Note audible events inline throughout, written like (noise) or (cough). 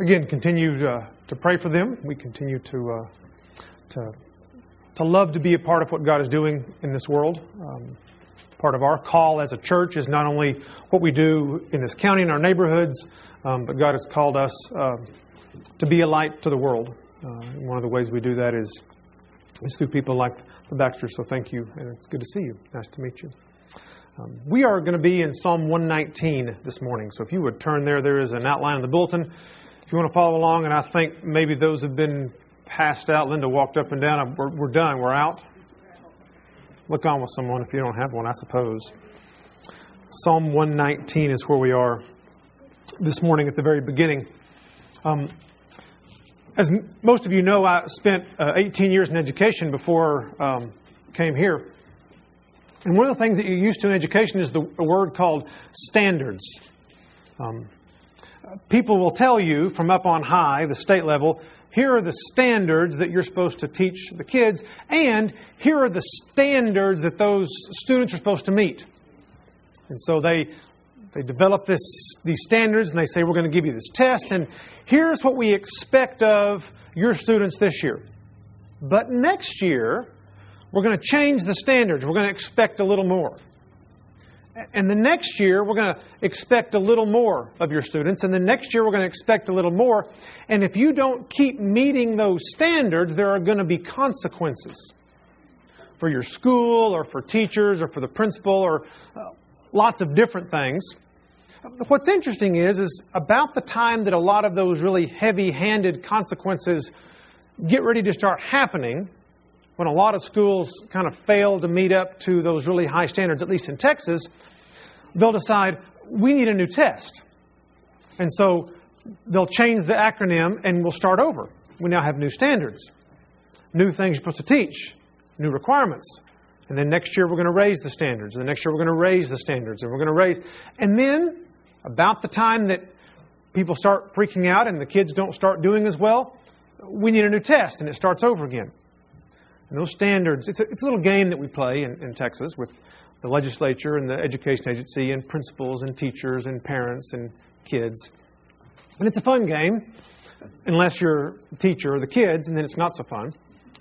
again, continue to, to pray for them. We continue to, uh, to, to love to be a part of what God is doing in this world. Um, part of our call as a church is not only what we do in this county, in our neighborhoods, um, but God has called us uh, to be a light to the world. Uh, one of the ways we do that is, is through people like the Baxters. So thank you, and it's good to see you. Nice to meet you. Um, we are going to be in Psalm 119 this morning. So if you would turn there, there is an outline of the bulletin. If you want to follow along, and I think maybe those have been passed out. Linda walked up and down. We're, we're done. We're out. Look on with someone if you don't have one, I suppose. Psalm 119 is where we are this morning at the very beginning. Um, as most of you know, I spent uh, 18 years in education before um, came here. And one of the things that you're used to in education is the, a word called standards. Um, people will tell you from up on high, the state level, here are the standards that you're supposed to teach the kids, and here are the standards that those students are supposed to meet. And so they they develop this these standards and they say we're going to give you this test and here's what we expect of your students this year. But next year, we're going to change the standards. We're going to expect a little more. And the next year, we're going to expect a little more of your students. And the next year, we're going to expect a little more. And if you don't keep meeting those standards, there are going to be consequences for your school or for teachers or for the principal or uh, lots of different things. What's interesting is, is about the time that a lot of those really heavy-handed consequences get ready to start happening, when a lot of schools kind of fail to meet up to those really high standards, at least in Texas, they'll decide we need a new test. And so they'll change the acronym and we'll start over. We now have new standards, new things you're supposed to teach, new requirements. And then next year we're going to raise the standards. And the next year we're going to raise the standards. And we're going to raise. And then, about the time that people start freaking out and the kids don't start doing as well, we need a new test and it starts over again. And those standards, it's a, it's a little game that we play in, in Texas with the legislature and the education agency and principals and teachers and parents and kids. And it's a fun game, unless you're the teacher or the kids, and then it's not so fun.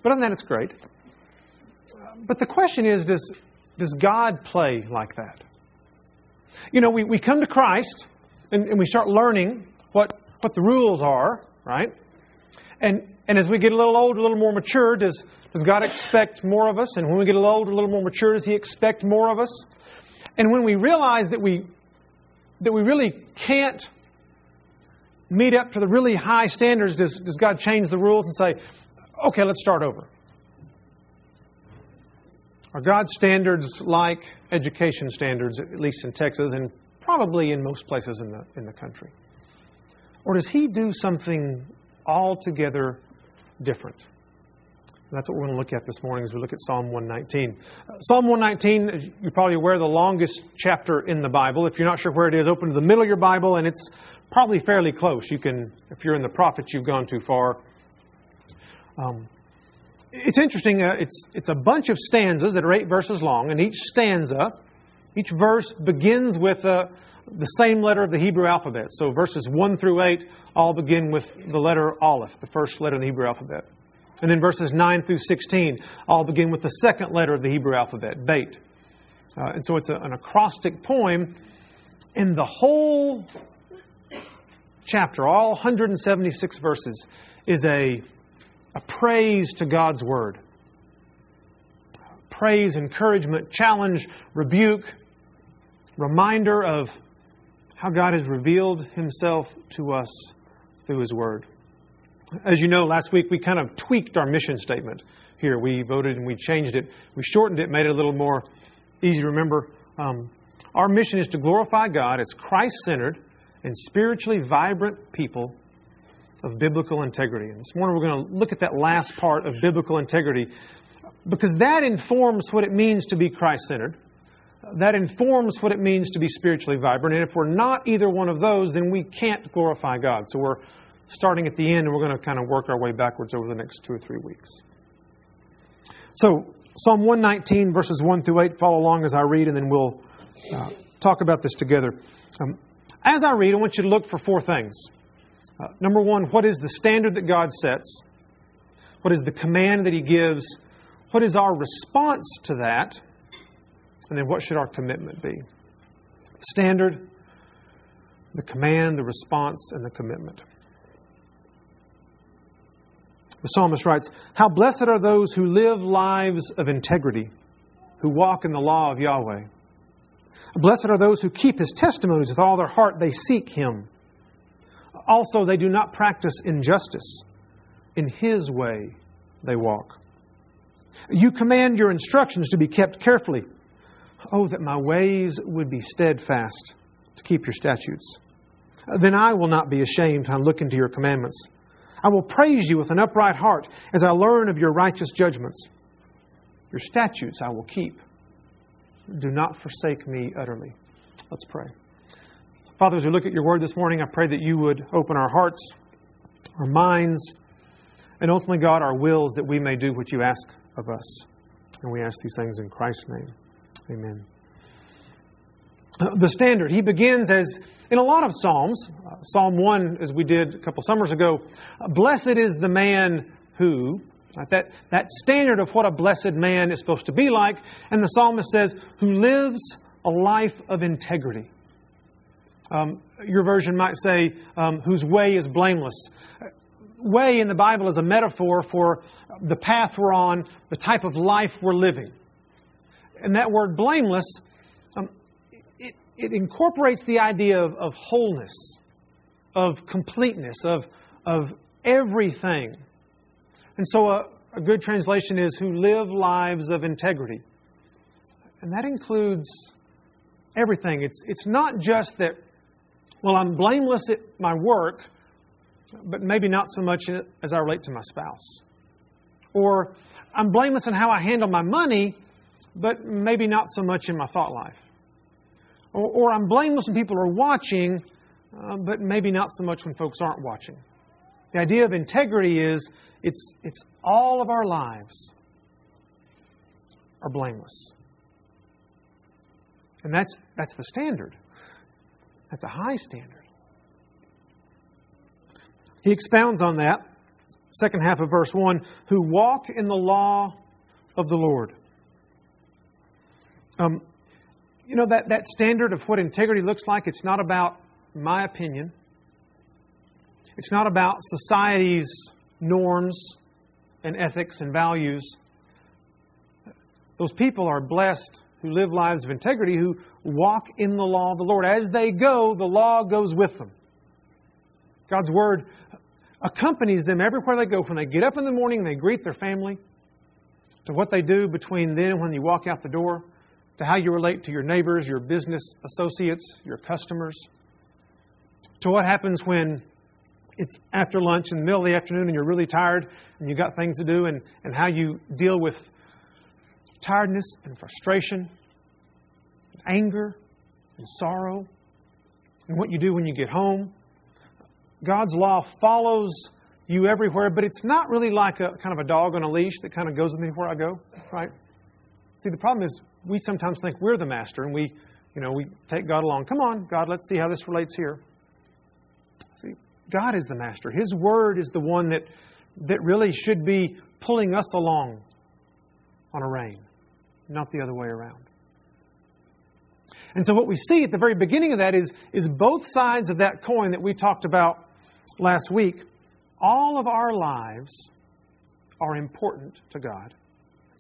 But other than that, it's great. But the question is does, does God play like that? You know, we, we come to Christ and, and we start learning what, what the rules are, right? And, and as we get a little older, a little more mature, does, does God expect more of us? And when we get a little older, a little more mature, does He expect more of us? And when we realize that we that we really can't meet up to the really high standards, does, does God change the rules and say, okay, let's start over? Are God's standards like education standards, at least in Texas and probably in most places in the, in the country? Or does He do something altogether different? And that's what we're going to look at this morning as we look at Psalm 119. Psalm 119, you're probably aware, the longest chapter in the Bible. If you're not sure where it is, open to the middle of your Bible, and it's probably fairly close. You can, if you're in the prophets, you've gone too far. Um, it's interesting. Uh, it's it's a bunch of stanzas that are eight verses long, and each stanza, each verse begins with uh, the same letter of the Hebrew alphabet. So verses one through eight all begin with the letter Aleph, the first letter in the Hebrew alphabet. And then verses 9 through 16 all begin with the second letter of the Hebrew alphabet, Beit. Uh, and so it's a, an acrostic poem. And the whole chapter, all 176 verses, is a, a praise to God's Word. Praise, encouragement, challenge, rebuke, reminder of how God has revealed Himself to us through His Word. As you know, last week we kind of tweaked our mission statement here. We voted and we changed it. We shortened it, made it a little more easy to remember. Um, our mission is to glorify God as Christ centered and spiritually vibrant people of biblical integrity. And this morning we're going to look at that last part of biblical integrity because that informs what it means to be Christ centered. That informs what it means to be spiritually vibrant. And if we're not either one of those, then we can't glorify God. So we're starting at the end, and we're going to kind of work our way backwards over the next two or three weeks. So, Psalm 119, verses 1 through 8, follow along as I read, and then we'll uh, talk about this together. Um, as I read, I want you to look for four things. Uh, number one, what is the standard that God sets? What is the command that He gives? What is our response to that? And then what should our commitment be? The standard, the command, the response, and the commitment. The psalmist writes, How blessed are those who live lives of integrity, who walk in the law of Yahweh. Blessed are those who keep his testimonies with all their heart, they seek him. Also, they do not practice injustice. In his way they walk. You command your instructions to be kept carefully. Oh, that my ways would be steadfast to keep your statutes. Then I will not be ashamed when I look into your commandments. I will praise you with an upright heart as I learn of your righteous judgments. Your statutes I will keep. Do not forsake me utterly. Let's pray. Father, as we look at your word this morning, I pray that you would open our hearts, our minds, and ultimately, God, our wills that we may do what you ask of us. And we ask these things in Christ's name. Amen. The standard, he begins as in a lot of Psalms, uh, Psalm 1, as we did a couple summers ago, blessed is the man who, right, that, that standard of what a blessed man is supposed to be like, and the psalmist says, who lives a life of integrity. Um, your version might say, um, whose way is blameless. Way in the Bible is a metaphor for the path we're on, the type of life we're living. And that word blameless um, it incorporates the idea of, of wholeness, of completeness, of, of everything. And so a, a good translation is who live lives of integrity. And that includes everything. It's, it's not just that, well, I'm blameless at my work, but maybe not so much as I relate to my spouse. Or I'm blameless in how I handle my money, but maybe not so much in my thought life. Or, or I'm blameless when people are watching, uh, but maybe not so much when folks aren't watching. The idea of integrity is it's, it's all of our lives are blameless. And that's, that's the standard. That's a high standard. He expounds on that, second half of verse 1 who walk in the law of the Lord. Um, you know, that, that standard of what integrity looks like, it's not about my opinion. It's not about society's norms and ethics and values. Those people are blessed who live lives of integrity, who walk in the law of the Lord. As they go, the law goes with them. God's Word accompanies them everywhere they go. When they get up in the morning, and they greet their family, to what they do between then and when you walk out the door to how you relate to your neighbors, your business associates, your customers, to what happens when it's after lunch in the middle of the afternoon and you're really tired and you've got things to do, and, and how you deal with tiredness and frustration, and anger and sorrow, and what you do when you get home. God's law follows you everywhere, but it's not really like a kind of a dog on a leash that kind of goes with me where I go, right? See, the problem is we sometimes think we're the master and we, you know, we take God along. Come on, God, let's see how this relates here. See, God is the master. His word is the one that, that really should be pulling us along on a rein, not the other way around. And so, what we see at the very beginning of that is, is both sides of that coin that we talked about last week. All of our lives are important to God.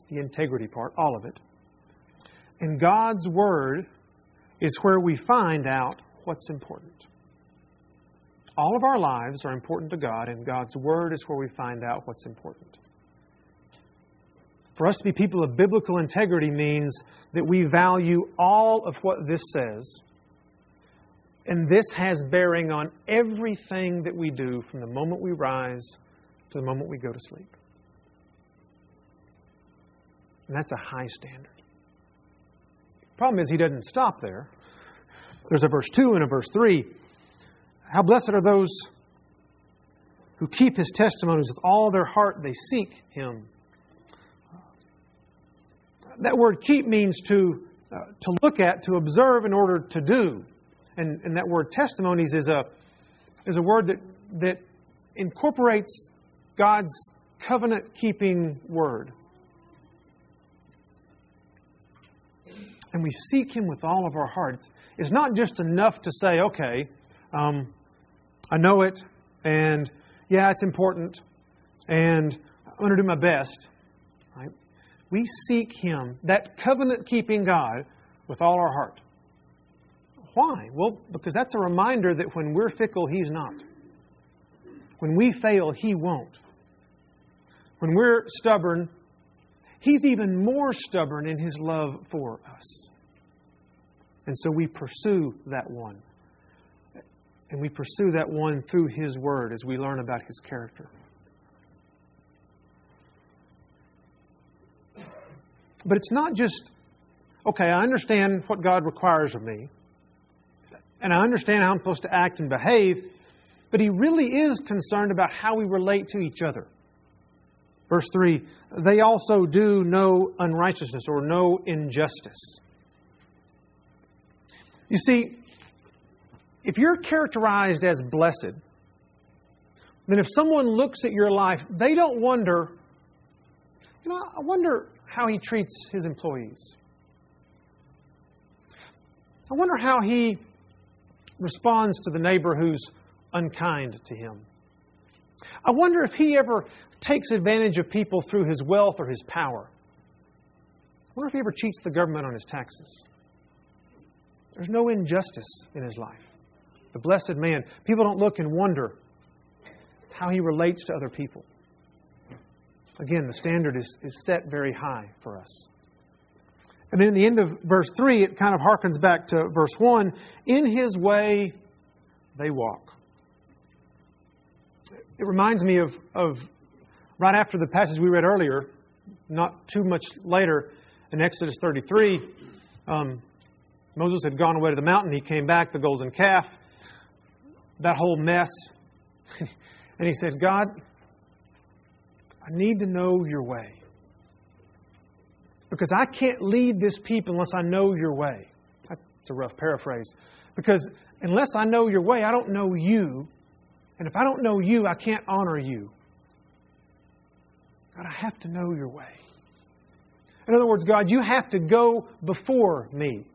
The integrity part, all of it. And God's Word is where we find out what's important. All of our lives are important to God, and God's Word is where we find out what's important. For us to be people of biblical integrity means that we value all of what this says, and this has bearing on everything that we do from the moment we rise to the moment we go to sleep. And that's a high standard. Problem is, he doesn't stop there. There's a verse 2 and a verse 3. How blessed are those who keep his testimonies with all their heart, they seek him. That word keep means to, uh, to look at, to observe in order to do. And, and that word testimonies is a, is a word that, that incorporates God's covenant keeping word. And we seek Him with all of our hearts. It's not just enough to say, okay, um, I know it, and yeah, it's important, and I'm going to do my best. Right? We seek Him, that covenant keeping God, with all our heart. Why? Well, because that's a reminder that when we're fickle, He's not. When we fail, He won't. When we're stubborn, He's even more stubborn in His love for us. And so we pursue that one. And we pursue that one through His Word as we learn about His character. But it's not just, okay, I understand what God requires of me, and I understand how I'm supposed to act and behave, but He really is concerned about how we relate to each other. Verse 3 They also do no unrighteousness or no injustice. You see, if you're characterized as blessed, then if someone looks at your life, they don't wonder, you know, I wonder how he treats his employees. I wonder how he responds to the neighbor who's unkind to him. I wonder if he ever takes advantage of people through his wealth or his power. I wonder if he ever cheats the government on his taxes. There's no injustice in his life. The blessed man, people don't look and wonder how he relates to other people. Again, the standard is, is set very high for us. And then in the end of verse 3, it kind of harkens back to verse 1 In his way they walk. It reminds me of, of right after the passage we read earlier, not too much later in Exodus 33. Um, Moses had gone away to the mountain. He came back, the golden calf, that whole mess. (laughs) and he said, God, I need to know your way. Because I can't lead this people unless I know your way. That's a rough paraphrase. Because unless I know your way, I don't know you. And if I don't know you, I can't honor you. God, I have to know your way. In other words, God, you have to go before me.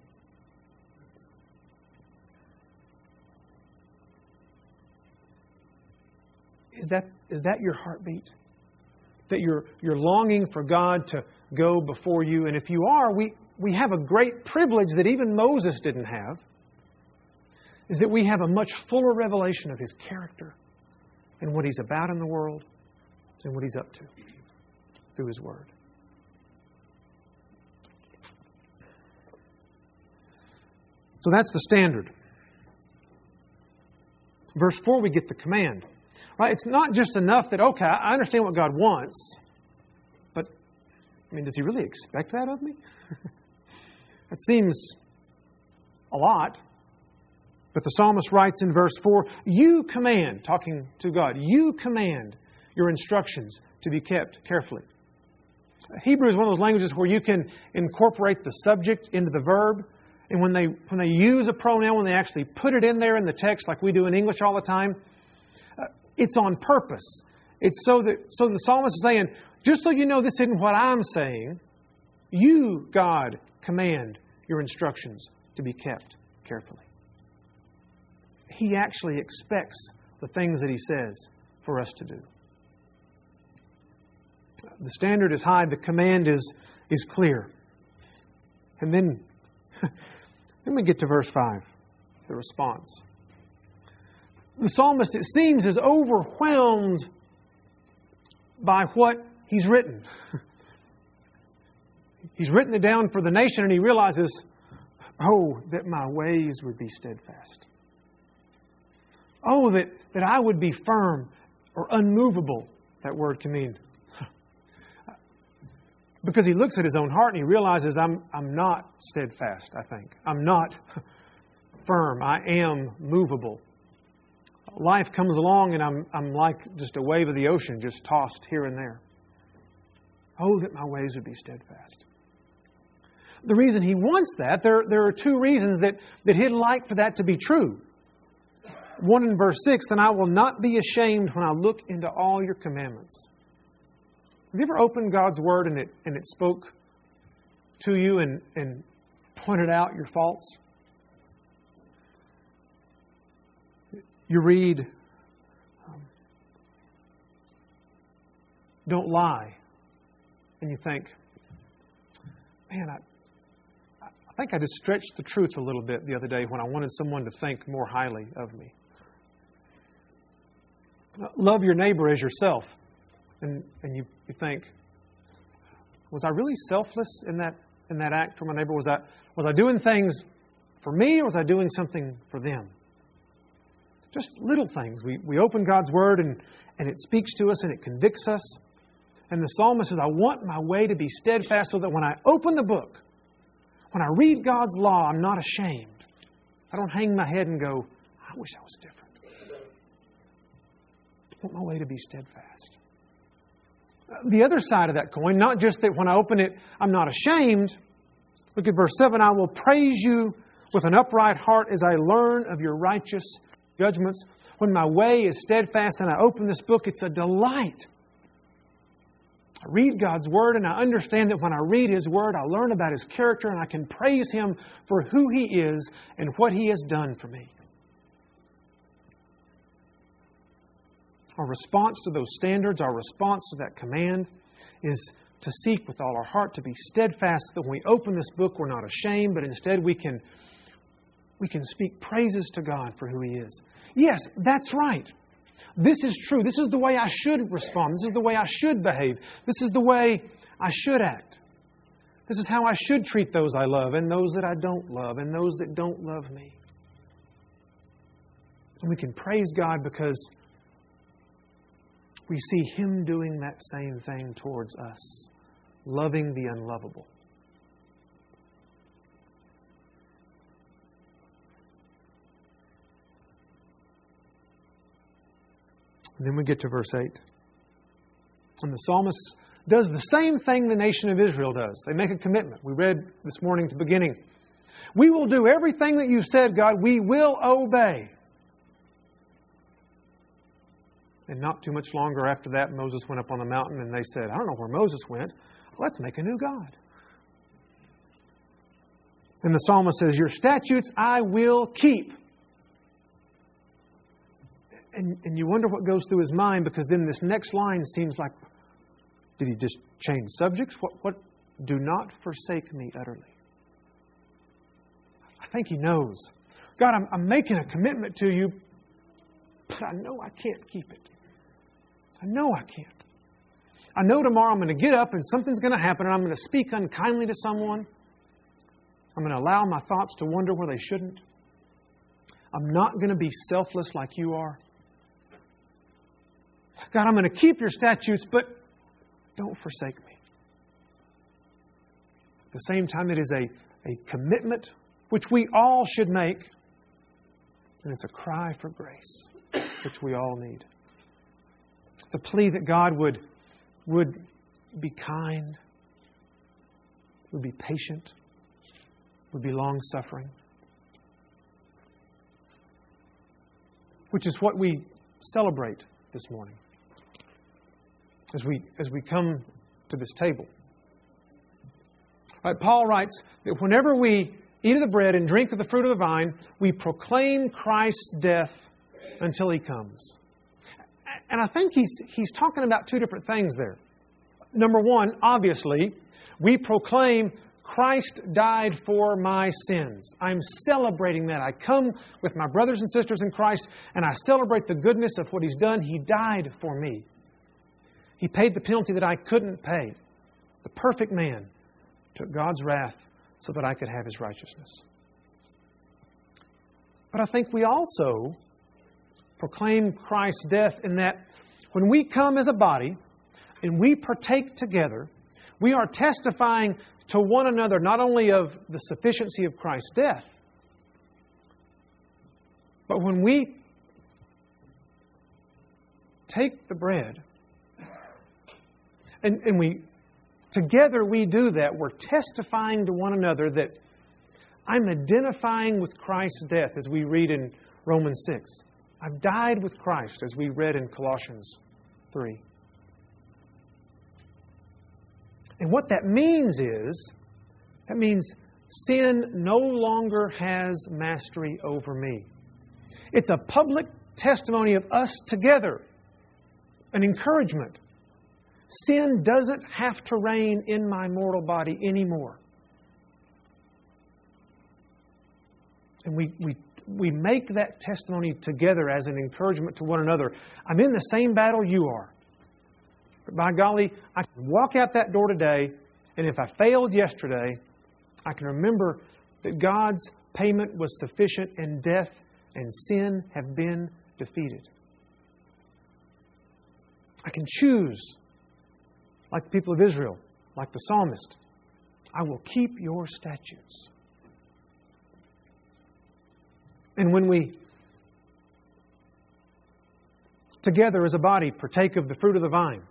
Is that, is that your heartbeat? That you're, you're longing for God to go before you? And if you are, we, we have a great privilege that even Moses didn't have, is that we have a much fuller revelation of his character and what he's about in the world and what he's up to through his word. So that's the standard. Verse 4, we get the command. Right? It's not just enough that, okay, I understand what God wants, but, I mean, does He really expect that of me? (laughs) that seems a lot. But the psalmist writes in verse 4 You command, talking to God, you command your instructions to be kept carefully. Hebrew is one of those languages where you can incorporate the subject into the verb. And when they, when they use a pronoun, when they actually put it in there in the text, like we do in English all the time, uh, it's on purpose. It's so that so the psalmist is saying, just so you know this isn't what I'm saying, you, God, command your instructions to be kept carefully. He actually expects the things that he says for us to do. The standard is high, the command is, is clear. And then, (laughs) then we get to verse 5, the response the psalmist, it seems, is overwhelmed by what he's written. (laughs) he's written it down for the nation and he realizes, oh, that my ways would be steadfast. Oh, that, that I would be firm or unmovable, that word can mean. because he looks at his own heart and he realizes, I'm, I'm not steadfast, I think. I'm not firm. I am movable life comes along and I'm, I'm like just a wave of the ocean, just tossed here and there. Oh, that my ways would be steadfast. The reason he wants that, there, there are two reasons that, that he'd like for that to be true. 1 in verse 6 Then I will not be ashamed when I look into all your commandments. Have you ever opened God's Word and it, and it spoke to you and, and pointed out your faults? You read, um, Don't lie, and you think, Man, I, I think I just stretched the truth a little bit the other day when I wanted someone to think more highly of me. Love your neighbor as yourself. And, and you, you think, was I really selfless in that, in that act for my neighbor? Was I, was I doing things for me or was I doing something for them? Just little things. We, we open God's Word and, and it speaks to us and it convicts us. And the psalmist says, I want my way to be steadfast so that when I open the book, when I read God's law, I'm not ashamed. I don't hang my head and go, I wish I was different. Want my way to be steadfast. The other side of that coin, not just that when I open it, I'm not ashamed. Look at verse 7 I will praise you with an upright heart as I learn of your righteous judgments. When my way is steadfast and I open this book, it's a delight I read God's Word and I understand that when I read His Word, I learn about His character and I can praise Him for who He is and what He has done for me. Our response to those standards, our response to that command, is to seek with all our heart to be steadfast that when we open this book, we're not ashamed, but instead we can, we can speak praises to God for who He is. Yes, that's right. This is true. This is the way I should respond. This is the way I should behave. This is the way I should act. This is how I should treat those I love and those that I don't love and those that don't love me. And we can praise God because we see Him doing that same thing towards us, loving the unlovable. And then we get to verse 8. And the psalmist does the same thing the nation of Israel does. They make a commitment. We read this morning at the beginning. We will do everything that you said, God. We will obey. And not too much longer after that, Moses went up on the mountain and they said, I don't know where Moses went. Let's make a new God. And the psalmist says, Your statutes I will keep and, and you wonder what goes through his mind because then this next line seems like, did he just change subjects? What, what? Do not forsake me utterly. I think he knows. God, I'm, I'm making a commitment to you, but I know I can't keep it. I know I can't. I know tomorrow I'm going to get up and something's going to happen and I'm going to speak unkindly to someone. I'm going to allow my thoughts to wander where they shouldn't. I'm not going to be selfless like you are. God, I'm going to keep your statutes, but don't forsake me. At the same time, it is a, a commitment which we all should make, and it's a cry for grace, which we all need. It's a plea that God would, would be kind, would be patient, would be long suffering, which is what we celebrate this morning as we, as we come to this table. Right, Paul writes that whenever we eat of the bread and drink of the fruit of the vine, we proclaim Christ's death until he comes. And I think he's, he's talking about two different things there. Number one, obviously, we proclaim Christ died for my sins. I'm celebrating that. I come with my brothers and sisters in Christ and I celebrate the goodness of what He's done. He died for me. He paid the penalty that I couldn't pay. The perfect man took God's wrath so that I could have his righteousness. But I think we also proclaim Christ's death in that when we come as a body and we partake together, we are testifying to one another not only of the sufficiency of Christ's death, but when we take the bread and, and we together we do that. We're testifying to one another that I'm identifying with Christ's death, as we read in Romans 6. I've died with Christ, as we read in Colossians 3. And what that means is, that means sin no longer has mastery over me. It's a public testimony of us together, an encouragement. Sin doesn't have to reign in my mortal body anymore. And we, we, we make that testimony together as an encouragement to one another. I'm in the same battle you are. But by golly, I can walk out that door today, and if I failed yesterday, I can remember that God's payment was sufficient and death and sin have been defeated. I can choose, like the people of Israel, like the psalmist, I will keep your statutes. And when we together as a body partake of the fruit of the vine,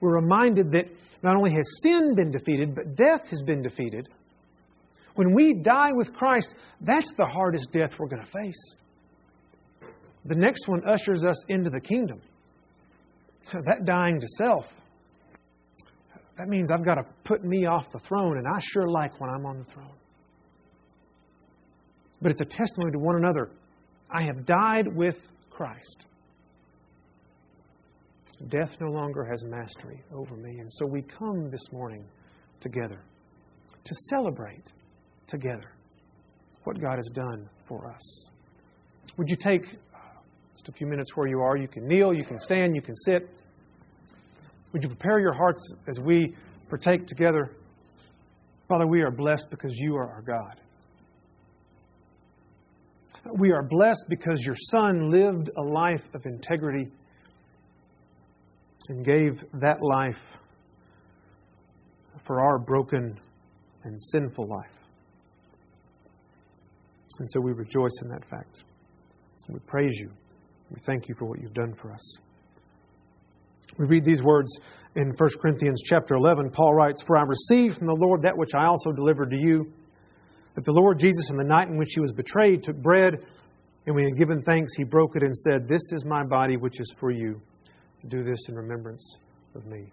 we're reminded that not only has sin been defeated, but death has been defeated. When we die with Christ, that's the hardest death we're going to face. The next one ushers us into the kingdom. That dying to self, that means I've got to put me off the throne, and I sure like when I'm on the throne. But it's a testimony to one another. I have died with Christ. Death no longer has mastery over me. And so we come this morning together to celebrate together what God has done for us. Would you take uh, just a few minutes where you are? You can kneel, you can stand, you can sit. Would you prepare your hearts as we partake together? Father, we are blessed because you are our God. We are blessed because your Son lived a life of integrity and gave that life for our broken and sinful life. And so we rejoice in that fact. We praise you. We thank you for what you've done for us. We read these words in 1 Corinthians chapter 11. Paul writes, For I received from the Lord that which I also delivered to you, that the Lord Jesus, in the night in which he was betrayed, took bread, and when he had given thanks, he broke it and said, This is my body which is for you. Do this in remembrance of me.